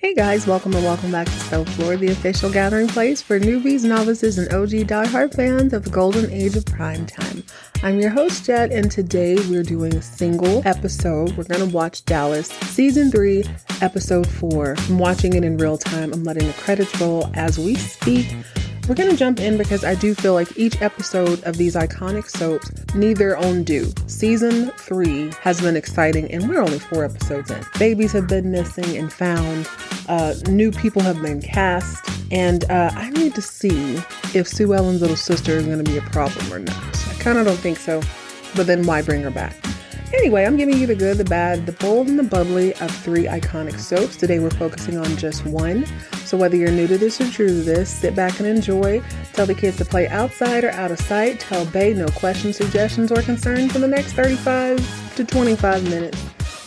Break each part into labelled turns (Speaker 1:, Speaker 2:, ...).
Speaker 1: Hey guys, welcome and welcome back to Soaplore, the official gathering place for newbies, novices, and OG diehard fans of the golden age of prime time. I'm your host, Jet, and today we're doing a single episode. We're going to watch Dallas Season 3, Episode 4. I'm watching it in real time. I'm letting the credits roll as we speak. We're going to jump in because I do feel like each episode of these iconic soaps need their own due. Season three has been exciting, and we're only four episodes in. Babies have been missing and found, uh, new people have been cast, and uh, I need to see if Sue Ellen's little sister is going to be a problem or not. I kind of don't think so, but then why bring her back? Anyway, I'm giving you the good, the bad, the bold, and the bubbly of three iconic soaps. Today we're focusing on just one. So whether you're new to this or true to this, sit back and enjoy. Tell the kids to play outside or out of sight. Tell Bay no questions, suggestions, or concerns for the next 35 to 25 minutes.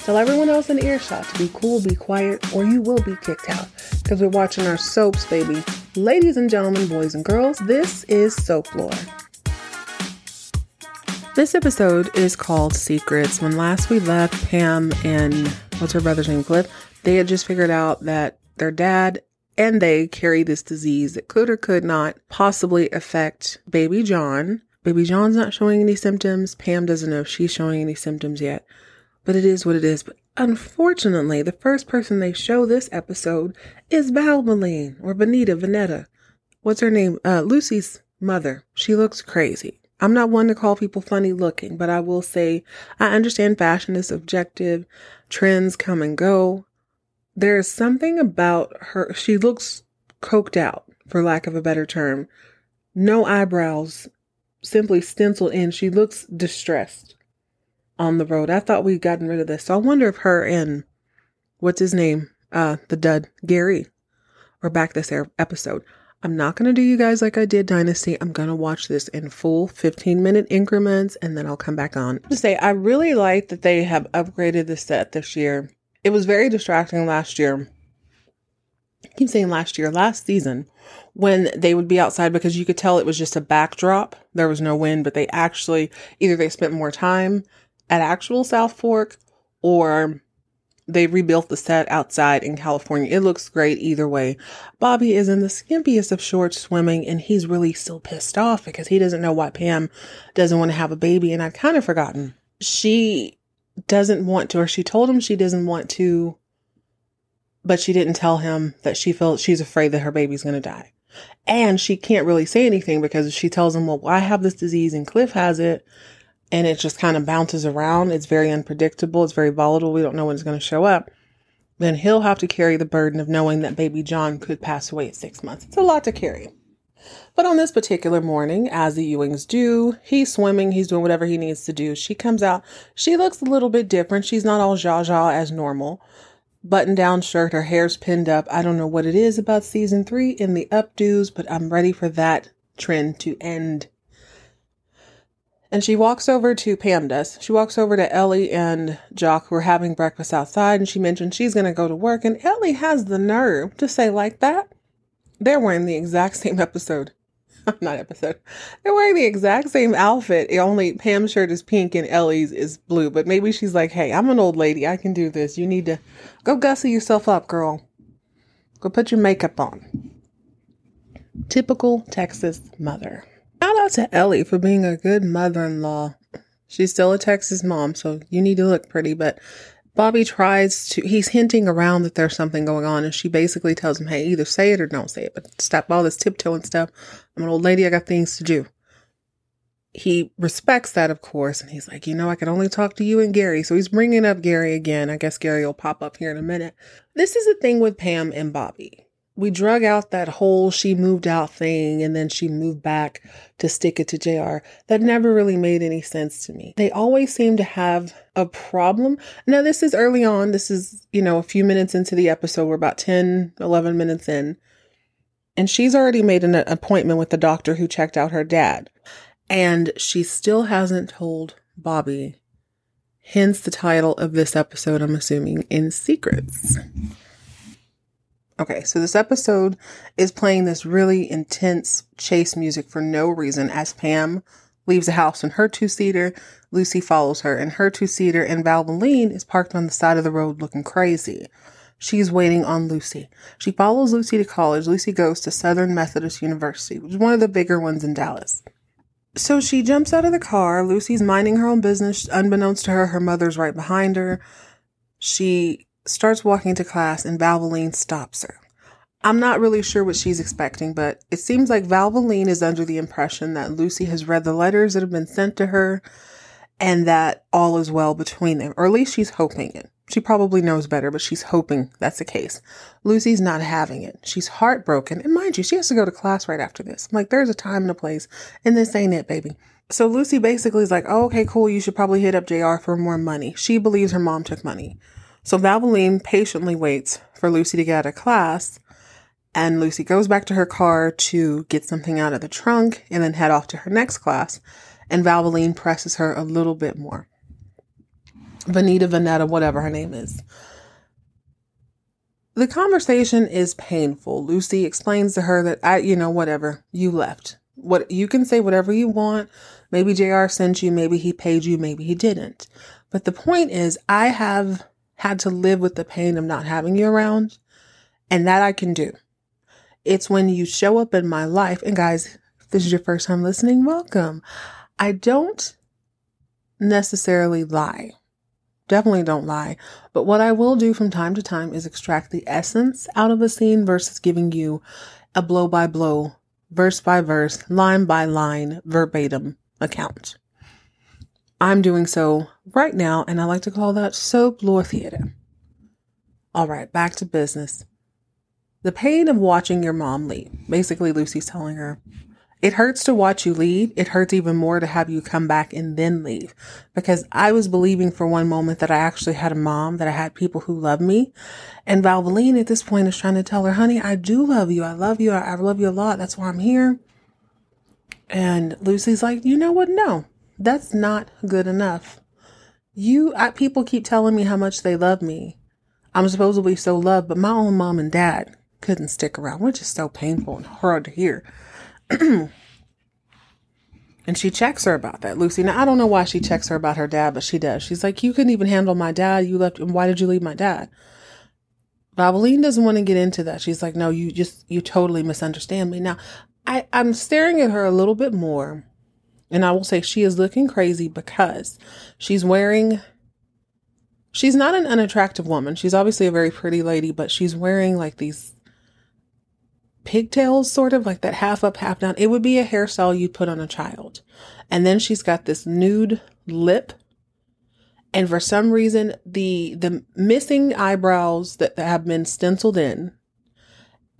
Speaker 1: Tell everyone else in earshot to be cool, be quiet, or you will be kicked out. Because we're watching our soaps, baby. Ladies and gentlemen, boys and girls, this is Soap Lore. This episode is called Secrets. When last we left Pam and what's her brother's name, Cliff, they had just figured out that their dad and they carry this disease that could or could not possibly affect baby John. Baby John's not showing any symptoms. Pam doesn't know if she's showing any symptoms yet, but it is what it is. But unfortunately, the first person they show this episode is Valvoline or Benita Veneta. What's her name? Uh, Lucy's mother. She looks crazy. I'm not one to call people funny looking, but I will say I understand fashion is subjective, trends come and go. There is something about her, she looks coked out, for lack of a better term. No eyebrows, simply stenciled in. She looks distressed on the road. I thought we'd gotten rid of this. So I wonder if her and what's his name? Uh, the dud, Gary, are back this episode. I'm not going to do you guys like I did Dynasty. I'm going to watch this in full 15 minute increments and then I'll come back on. To say, I really like that they have upgraded the set this year. It was very distracting last year. I keep saying last year, last season, when they would be outside because you could tell it was just a backdrop. There was no wind, but they actually either they spent more time at actual South Fork or they rebuilt the set outside in California. It looks great either way. Bobby is in the skimpiest of shorts swimming and he's really still pissed off because he doesn't know why Pam doesn't want to have a baby. And I'd kind of forgotten. She doesn't want to, or she told him she doesn't want to, but she didn't tell him that she feels she's afraid that her baby's going to die. And she can't really say anything because she tells him, well, I have this disease and Cliff has it and it just kind of bounces around. It's very unpredictable. It's very volatile. We don't know when it's going to show up. Then he'll have to carry the burden of knowing that baby John could pass away at six months. It's a lot to carry. But on this particular morning, as the Ewings do, he's swimming, he's doing whatever he needs to do. She comes out. She looks a little bit different. She's not all Zsa Zsa as normal. Button down shirt, her hair's pinned up. I don't know what it is about season three in the updos, but I'm ready for that trend to end and she walks over to Pam does. She walks over to Ellie and Jock who are having breakfast outside and she mentions she's going to go to work. And Ellie has the nerve to say like that. They're wearing the exact same episode. Not episode. They're wearing the exact same outfit. Only Pam's shirt is pink and Ellie's is blue. But maybe she's like, hey, I'm an old lady. I can do this. You need to go gussy yourself up, girl. Go put your makeup on. Typical Texas mother. Shout out to Ellie for being a good mother in law. She's still a Texas mom, so you need to look pretty. But Bobby tries to, he's hinting around that there's something going on, and she basically tells him, hey, either say it or don't say it, but stop all this tiptoeing stuff. I'm an old lady, I got things to do. He respects that, of course, and he's like, you know, I can only talk to you and Gary. So he's bringing up Gary again. I guess Gary will pop up here in a minute. This is the thing with Pam and Bobby we drug out that whole she moved out thing and then she moved back to stick it to JR. That never really made any sense to me. They always seem to have a problem. Now, this is early on. This is, you know, a few minutes into the episode. We're about 10, 11 minutes in. And she's already made an appointment with the doctor who checked out her dad. And she still hasn't told Bobby. Hence the title of this episode, I'm assuming, In Secrets. Okay, so this episode is playing this really intense chase music for no reason as Pam leaves the house in her two seater. Lucy follows her in her two seater, and Valvoline is parked on the side of the road looking crazy. she's waiting on Lucy. She follows Lucy to college. Lucy goes to Southern Methodist University, which is one of the bigger ones in Dallas. So she jumps out of the car. Lucy's minding her own business. Unbeknownst to her, her mother's right behind her. She starts walking to class and Valvoline stops her. I'm not really sure what she's expecting, but it seems like Valvoline is under the impression that Lucy has read the letters that have been sent to her and that all is well between them, or at least she's hoping it. She probably knows better, but she's hoping that's the case. Lucy's not having it. She's heartbroken. And mind you, she has to go to class right after this. I'm like, there's a time and a place, and this ain't it, baby. So Lucy basically is like, oh, okay, cool. You should probably hit up JR for more money. She believes her mom took money. So Valvoline patiently waits for Lucy to get out of class. And Lucy goes back to her car to get something out of the trunk and then head off to her next class. And Valvoline presses her a little bit more. Vanita, Vanetta, whatever her name is. The conversation is painful. Lucy explains to her that I, you know, whatever, you left. What you can say whatever you want. Maybe JR sent you, maybe he paid you, maybe he didn't. But the point is, I have had to live with the pain of not having you around, and that I can do. It's when you show up in my life, and guys, if this is your first time listening, welcome. I don't necessarily lie definitely don't lie. But what I will do from time to time is extract the essence out of a scene versus giving you a blow by blow, verse by verse, line by line, verbatim account. I'm doing so right now, and I like to call that soap lore theater. All right, back to business. The pain of watching your mom leave. Basically, Lucy's telling her, it hurts to watch you leave. It hurts even more to have you come back and then leave because I was believing for one moment that I actually had a mom, that I had people who love me. And Valvoline at this point is trying to tell her, honey, I do love you. I love you. I, I love you a lot. That's why I'm here. And Lucy's like, you know what? No, that's not good enough. You, I, people keep telling me how much they love me. I'm supposed to be so loved, but my own mom and dad couldn't stick around, which is so painful and hard to hear. and she checks her about that, Lucy. Now, I don't know why she checks her about her dad, but she does. She's like, You couldn't even handle my dad. You left. Why did you leave my dad? Valvoline doesn't want to get into that. She's like, No, you just, you totally misunderstand me. Now, I, I'm staring at her a little bit more, and I will say she is looking crazy because she's wearing. She's not an unattractive woman. She's obviously a very pretty lady, but she's wearing like these pigtails, sort of like that half up, half down. It would be a hairstyle you'd put on a child. And then she's got this nude lip. And for some reason, the the missing eyebrows that, that have been stenciled in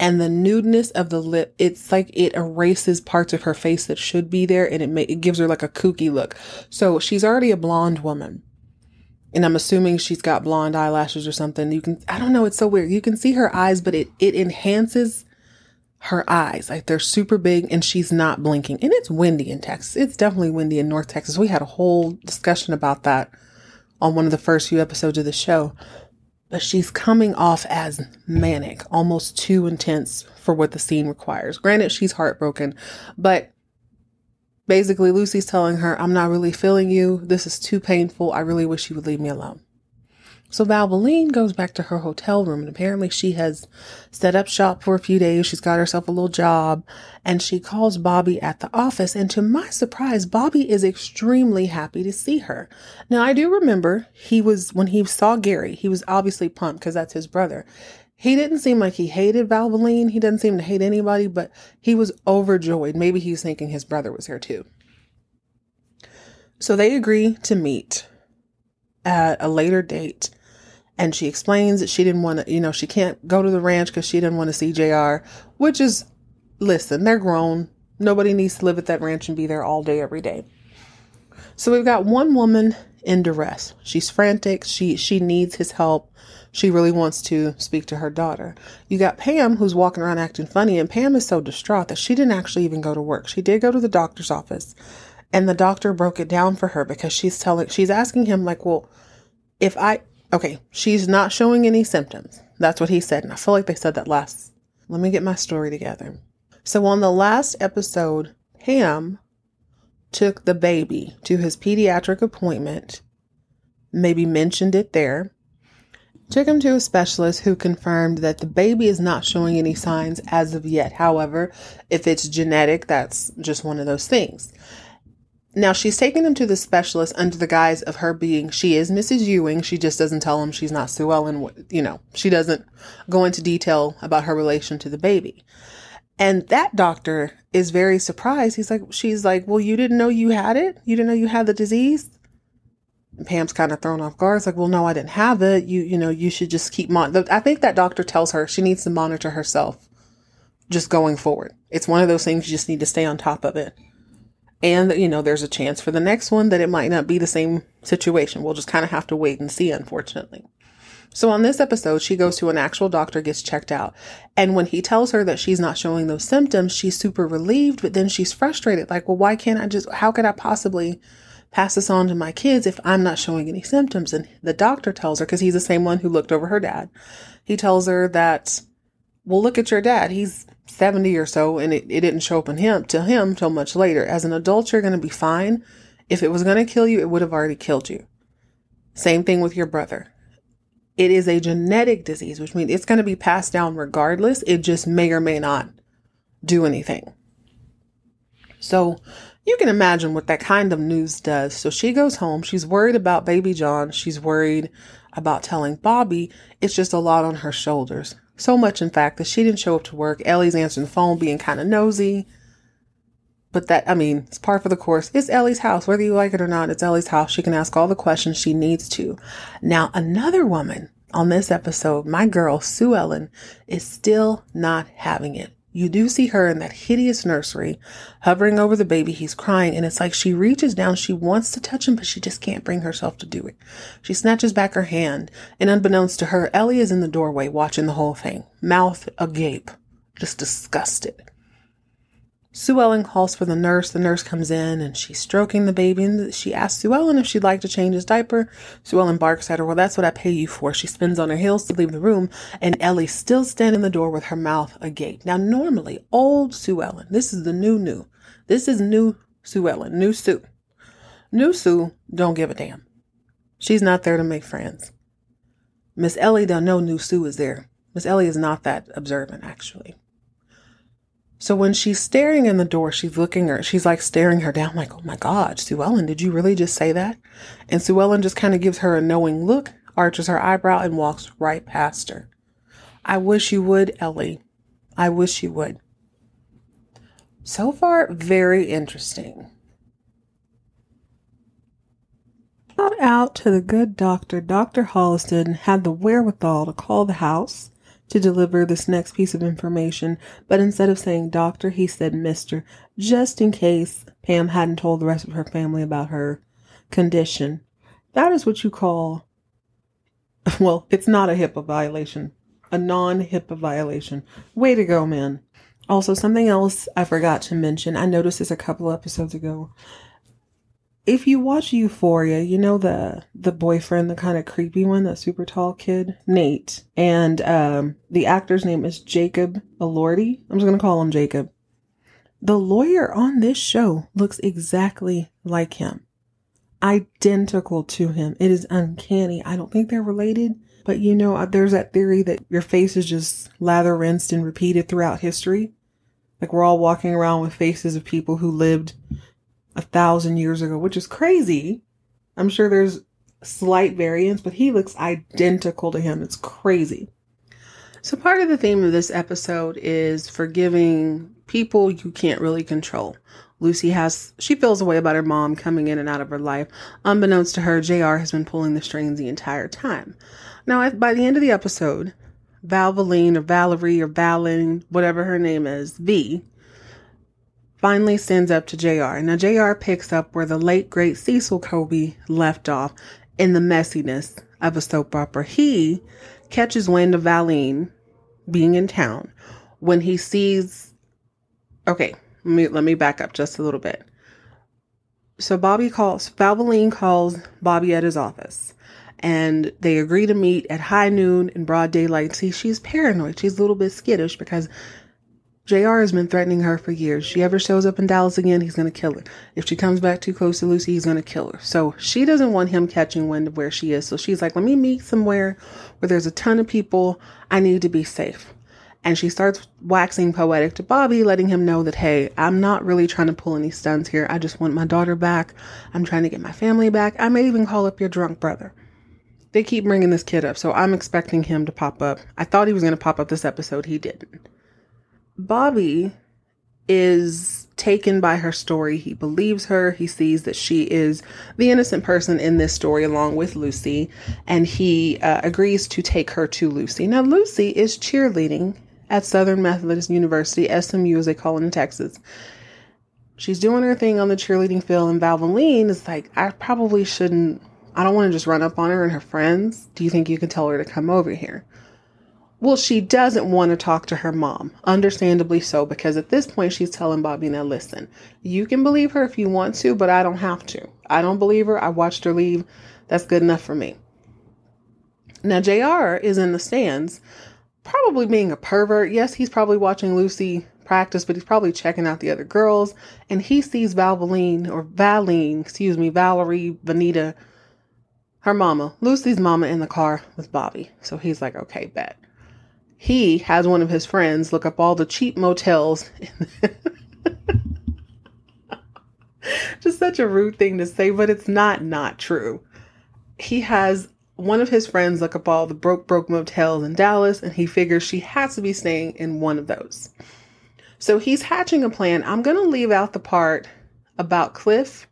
Speaker 1: and the nudeness of the lip, it's like it erases parts of her face that should be there and it ma- it gives her like a kooky look. So she's already a blonde woman. And I'm assuming she's got blonde eyelashes or something. You can I don't know, it's so weird. You can see her eyes, but it it enhances her eyes. Like they're super big and she's not blinking. And it's windy in Texas. It's definitely windy in North Texas. We had a whole discussion about that on one of the first few episodes of the show. But she's coming off as manic, almost too intense for what the scene requires. Granted, she's heartbroken, but basically, Lucy's telling her, I'm not really feeling you. This is too painful. I really wish you would leave me alone. So Valvoline goes back to her hotel room and apparently she has set up shop for a few days. She's got herself a little job and she calls Bobby at the office. And to my surprise, Bobby is extremely happy to see her. Now I do remember he was, when he saw Gary, he was obviously pumped because that's his brother. He didn't seem like he hated Valvoline. He doesn't seem to hate anybody, but he was overjoyed. Maybe he was thinking his brother was here too. So they agree to meet at a later date and she explains that she didn't want to, you know, she can't go to the ranch because she didn't want to see JR, which is, listen, they're grown. Nobody needs to live at that ranch and be there all day, every day. So we've got one woman in duress. She's frantic. She, she needs his help. She really wants to speak to her daughter. You got Pam who's walking around acting funny and Pam is so distraught that she didn't actually even go to work. She did go to the doctor's office and the doctor broke it down for her because she's telling, she's asking him like, well, if I, Okay, she's not showing any symptoms. That's what he said. And I feel like they said that last. Let me get my story together. So, on the last episode, Pam took the baby to his pediatric appointment, maybe mentioned it there. Took him to a specialist who confirmed that the baby is not showing any signs as of yet. However, if it's genetic, that's just one of those things. Now she's taking him to the specialist under the guise of her being she is Mrs. Ewing. She just doesn't tell him she's not Sue Ellen. You know, she doesn't go into detail about her relation to the baby. And that doctor is very surprised. He's like, she's like, well, you didn't know you had it? You didn't know you had the disease? And Pam's kind of thrown off guard. It's like, well, no, I didn't have it. You, you know, you should just keep mon. I think that doctor tells her she needs to monitor herself just going forward. It's one of those things you just need to stay on top of it. And, you know, there's a chance for the next one that it might not be the same situation. We'll just kind of have to wait and see, unfortunately. So on this episode, she goes to an actual doctor, gets checked out. And when he tells her that she's not showing those symptoms, she's super relieved, but then she's frustrated. Like, well, why can't I just, how could I possibly pass this on to my kids if I'm not showing any symptoms? And the doctor tells her, because he's the same one who looked over her dad, he tells her that, well, look at your dad. He's 70 or so, and it, it didn't show up in him to him till much later. As an adult, you're going to be fine. If it was going to kill you, it would have already killed you. Same thing with your brother. It is a genetic disease, which means it's going to be passed down regardless. It just may or may not do anything. So you can imagine what that kind of news does. So she goes home. She's worried about baby John. She's worried about telling Bobby. It's just a lot on her shoulders. So much, in fact, that she didn't show up to work. Ellie's answering the phone, being kind of nosy. But that, I mean, it's par for the course. It's Ellie's house. Whether you like it or not, it's Ellie's house. She can ask all the questions she needs to. Now, another woman on this episode, my girl, Sue Ellen, is still not having it. You do see her in that hideous nursery hovering over the baby. He's crying, and it's like she reaches down, she wants to touch him, but she just can't bring herself to do it. She snatches back her hand, and unbeknownst to her, Ellie is in the doorway watching the whole thing, mouth agape, just disgusted. Sue Ellen calls for the nurse. The nurse comes in and she's stroking the baby and she asks Sue Ellen if she'd like to change his diaper. Sue Ellen barks at her, Well, that's what I pay you for. She spins on her heels to leave the room and Ellie's still standing in the door with her mouth agape. Now, normally, old Sue Ellen, this is the new new. This is new Sue Ellen, new Sue. New Sue don't give a damn. She's not there to make friends. Miss Ellie don't know new Sue is there. Miss Ellie is not that observant, actually. So when she's staring in the door, she's looking her, she's like staring her down, like, oh my God, Sue Ellen, did you really just say that? And Sue Ellen just kind of gives her a knowing look, arches her eyebrow, and walks right past her. I wish you would, Ellie. I wish you would. So far, very interesting. Shout out to the good doctor. Dr. Holliston had the wherewithal to call the house to deliver this next piece of information, but instead of saying doctor, he said mister, just in case Pam hadn't told the rest of her family about her condition. That is what you call, well, it's not a HIPAA violation, a non HIPAA violation. Way to go, man. Also, something else I forgot to mention, I noticed this a couple episodes ago if you watch Euphoria, you know the the boyfriend, the kind of creepy one, that super tall kid, Nate, and um, the actor's name is Jacob Elordi. I'm just gonna call him Jacob. The lawyer on this show looks exactly like him, identical to him. It is uncanny. I don't think they're related, but you know, uh, there's that theory that your face is just lather, rinsed, and repeated throughout history. Like we're all walking around with faces of people who lived a thousand years ago, which is crazy. I'm sure there's slight variance, but he looks identical to him. It's crazy. So, part of the theme of this episode is forgiving people you can't really control. Lucy has, she feels a way about her mom coming in and out of her life. Unbeknownst to her, JR has been pulling the strings the entire time. Now, by the end of the episode, Valvoline or Valerie or Valin, whatever her name is, V, finally sends up to JR. Now, JR picks up where the late, great Cecil Colby left off in the messiness of a soap opera. He catches wind of Valene being in town when he sees. Okay, let me, let me back up just a little bit. So Bobby calls, Valvoline calls Bobby at his office and they agree to meet at high noon in broad daylight. See, she's paranoid. She's a little bit skittish because JR has been threatening her for years. She ever shows up in Dallas again, he's going to kill her. If she comes back too close to Lucy, he's going to kill her. So she doesn't want him catching wind of where she is. So she's like, let me meet somewhere where there's a ton of people. I need to be safe. And she starts waxing poetic to Bobby, letting him know that, hey, I'm not really trying to pull any stunts here. I just want my daughter back. I'm trying to get my family back. I may even call up your drunk brother. They keep bringing this kid up, so I'm expecting him to pop up. I thought he was going to pop up this episode. He didn't. Bobby is taken by her story. He believes her. He sees that she is the innocent person in this story, along with Lucy, and he uh, agrees to take her to Lucy. Now, Lucy is cheerleading at Southern Methodist University, SMU, as they call it in Texas. She's doing her thing on the cheerleading field, and Valvoline is like, I probably shouldn't. I don't want to just run up on her and her friends. Do you think you can tell her to come over here? Well, she doesn't want to talk to her mom, understandably so, because at this point she's telling Bobby, now listen, you can believe her if you want to, but I don't have to. I don't believe her. I watched her leave. That's good enough for me. Now, JR is in the stands, probably being a pervert. Yes, he's probably watching Lucy practice, but he's probably checking out the other girls. And he sees Valvoline, or Valene, excuse me, Valerie, Vanita, her mama, Lucy's mama in the car with Bobby. So he's like, okay, bet he has one of his friends look up all the cheap motels. Just such a rude thing to say, but it's not not true. He has one of his friends look up all the broke broke motels in Dallas and he figures she has to be staying in one of those. So he's hatching a plan. I'm going to leave out the part about Cliff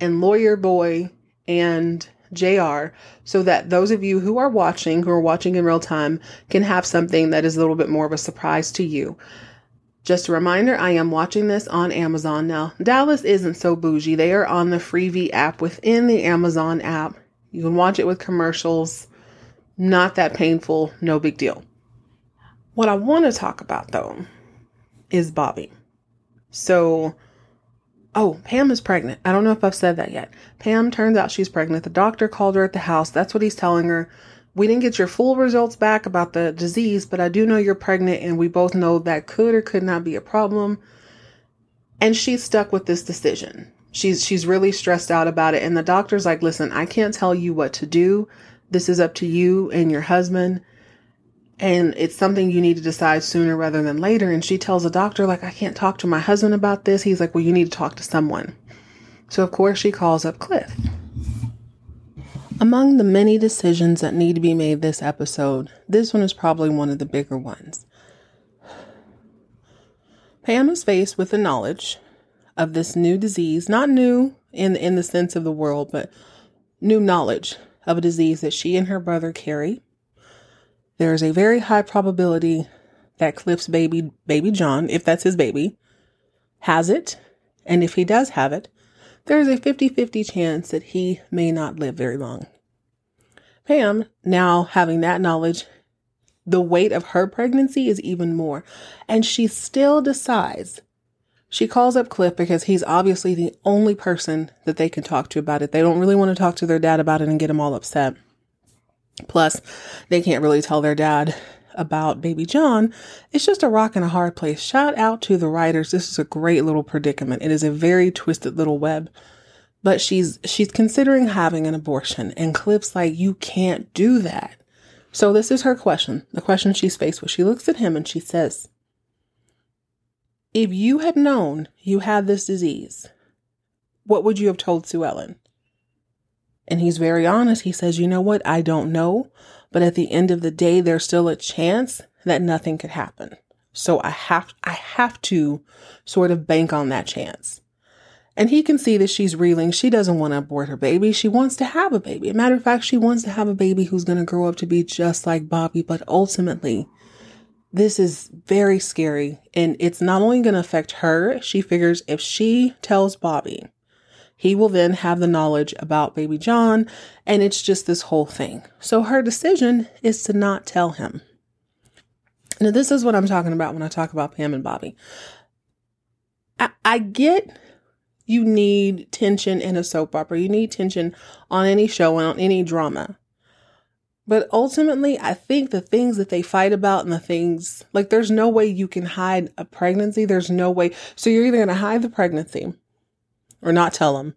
Speaker 1: and Lawyer Boy and JR so that those of you who are watching, who are watching in real time, can have something that is a little bit more of a surprise to you. Just a reminder, I am watching this on Amazon now. Dallas isn't so bougie. They are on the Freevee app within the Amazon app. You can watch it with commercials. Not that painful, no big deal. What I want to talk about though is Bobby. So, Oh, Pam is pregnant. I don't know if I've said that yet. Pam turns out she's pregnant. The doctor called her at the house. That's what he's telling her. We didn't get your full results back about the disease, but I do know you're pregnant, and we both know that could or could not be a problem. And she's stuck with this decision. She's she's really stressed out about it. And the doctor's like, listen, I can't tell you what to do. This is up to you and your husband and it's something you need to decide sooner rather than later. And she tells the doctor, like, I can't talk to my husband about this. He's like, Well, you need to talk to someone. So, of course, she calls up Cliff. Among the many decisions that need to be made this episode, this one is probably one of the bigger ones. Pam is faced with the knowledge of this new disease, not new in, in the sense of the world, but new knowledge of a disease that she and her brother carry there is a very high probability that Cliff's baby, baby John, if that's his baby, has it. And if he does have it, there is a 50 50 chance that he may not live very long. Pam, now having that knowledge, the weight of her pregnancy is even more. And she still decides. She calls up Cliff because he's obviously the only person that they can talk to about it. They don't really want to talk to their dad about it and get him all upset. Plus, they can't really tell their dad about baby John. It's just a rock and a hard place. Shout out to the writers. This is a great little predicament. It is a very twisted little web. But she's she's considering having an abortion and Cliff's like you can't do that. So this is her question. The question she's faced with. She looks at him and she says, "If you had known you had this disease, what would you have told Sue Ellen?" And he's very honest. He says, You know what? I don't know. But at the end of the day, there's still a chance that nothing could happen. So I have, I have to sort of bank on that chance. And he can see that she's reeling. She doesn't want to abort her baby. She wants to have a baby. A matter of fact, she wants to have a baby who's going to grow up to be just like Bobby. But ultimately, this is very scary. And it's not only going to affect her, she figures if she tells Bobby he will then have the knowledge about baby John, and it's just this whole thing. So her decision is to not tell him. Now, this is what I'm talking about when I talk about Pam and Bobby. I, I get you need tension in a soap opera, you need tension on any show and on any drama. But ultimately, I think the things that they fight about and the things like there's no way you can hide a pregnancy. There's no way. So you're either going to hide the pregnancy or not tell him,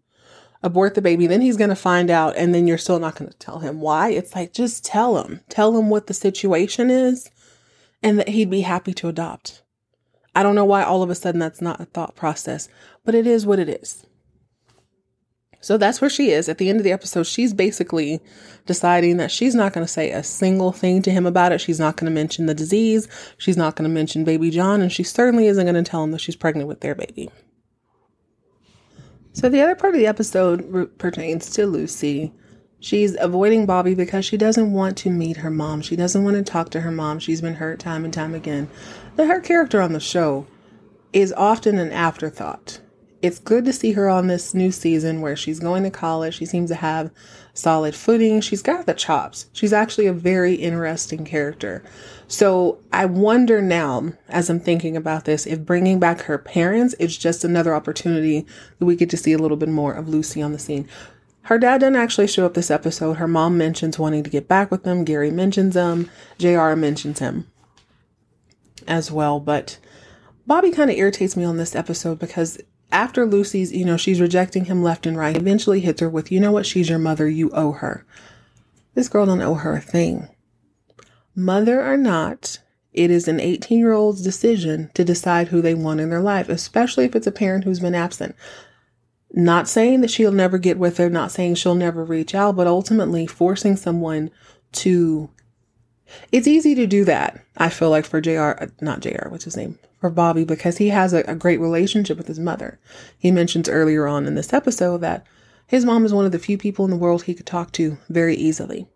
Speaker 1: abort the baby. Then he's going to find out, and then you're still not going to tell him why. It's like just tell him, tell him what the situation is, and that he'd be happy to adopt. I don't know why all of a sudden that's not a thought process, but it is what it is. So that's where she is. At the end of the episode, she's basically deciding that she's not going to say a single thing to him about it. She's not going to mention the disease. She's not going to mention baby John. And she certainly isn't going to tell him that she's pregnant with their baby. So the other part of the episode pertains to Lucy. She's avoiding Bobby because she doesn't want to meet her mom. She doesn't want to talk to her mom. She's been hurt time and time again. But her character on the show is often an afterthought it's good to see her on this new season where she's going to college. She seems to have solid footing. She's got the chops. She's actually a very interesting character. So I wonder now, as I'm thinking about this, if bringing back her parents is just another opportunity that we get to see a little bit more of Lucy on the scene. Her dad doesn't actually show up this episode. Her mom mentions wanting to get back with them. Gary mentions him. JR mentions him as well. But Bobby kind of irritates me on this episode because after Lucy's, you know, she's rejecting him left and right, eventually hits her with, you know what, she's your mother, you owe her. This girl don't owe her a thing. Mother or not, it is an 18 year old's decision to decide who they want in their life, especially if it's a parent who's been absent. Not saying that she'll never get with her, not saying she'll never reach out, but ultimately forcing someone to. It's easy to do that, I feel like, for JR, not JR, what's his name? For Bobby because he has a, a great relationship with his mother. He mentions earlier on in this episode that his mom is one of the few people in the world he could talk to very easily.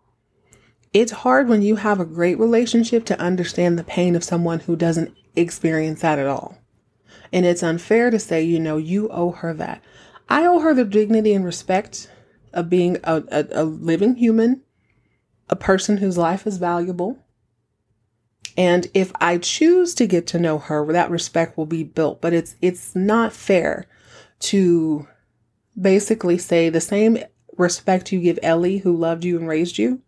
Speaker 1: It's hard when you have a great relationship to understand the pain of someone who doesn't experience that at all. And it's unfair to say, you know, you owe her that. I owe her the dignity and respect of being a, a, a living human, a person whose life is valuable, and if I choose to get to know her, that respect will be built. But it's it's not fair to basically say the same respect you give Ellie, who loved you and raised you,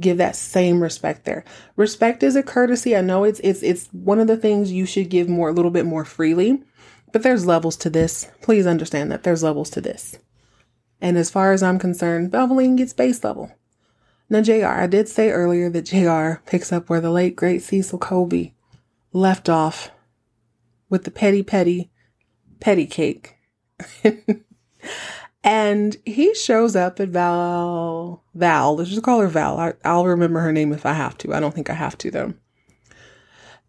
Speaker 1: give that same respect there. Respect is a courtesy. I know it's it's it's one of the things you should give more a little bit more freely, but there's levels to this. Please understand that there's levels to this. And as far as I'm concerned, Valvoline gets base level. Now, JR, I did say earlier that JR picks up where the late, great Cecil Colby left off with the petty, petty, petty cake. and he shows up at Val, Val, let's just call her Val. I, I'll remember her name if I have to. I don't think I have to, though.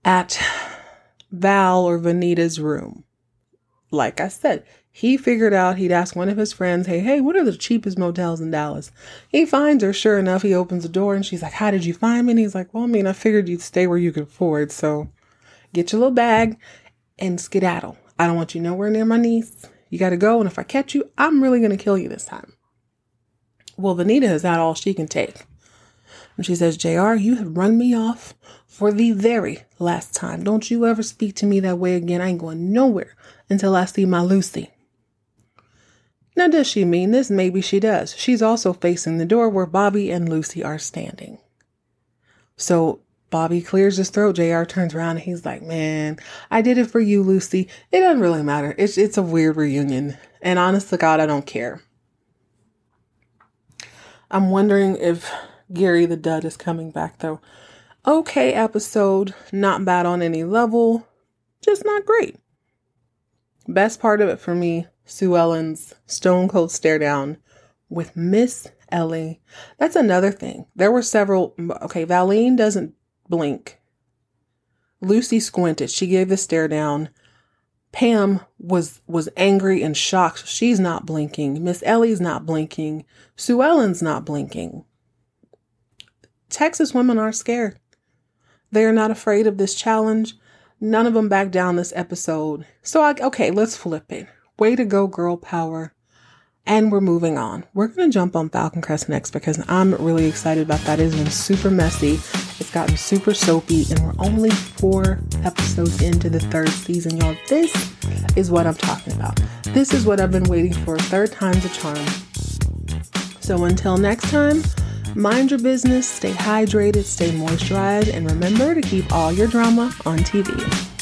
Speaker 1: At Val or Vanita's room. Like I said, he figured out he'd ask one of his friends, hey, hey, what are the cheapest motels in Dallas? He finds her. Sure enough, he opens the door and she's like, how did you find me? And he's like, well, I mean, I figured you'd stay where you could afford. So get your little bag and skedaddle. I don't want you nowhere near my niece. You got to go. And if I catch you, I'm really going to kill you this time. Well, Vanita is not all she can take. And she says, JR, you have run me off for the very last time. Don't you ever speak to me that way again. I ain't going nowhere until I see my Lucy. Now, does she mean this? Maybe she does. She's also facing the door where Bobby and Lucy are standing. So Bobby clears his throat. JR turns around and he's like, Man, I did it for you, Lucy. It doesn't really matter. It's, it's a weird reunion. And honest to God, I don't care. I'm wondering if Gary the Dud is coming back, though. Okay, episode. Not bad on any level. Just not great. Best part of it for me Sue Ellen's stone cold stare down with Miss Ellie. That's another thing. There were several. Okay, Valene doesn't blink. Lucy squinted. She gave the stare down. Pam was was angry and shocked. She's not blinking. Miss Ellie's not blinking. Sue Ellen's not blinking. Texas women are scared. They are not afraid of this challenge. None of them back down this episode. So I, okay, let's flip it. Way to go, girl power. And we're moving on. We're going to jump on Falcon Crest next because I'm really excited about that. It's been super messy. It's gotten super soapy, and we're only four episodes into the third season, y'all. This is what I'm talking about. This is what I've been waiting for. Third time's a charm. So until next time, Mind your business, stay hydrated, stay moisturized, and remember to keep all your drama on TV.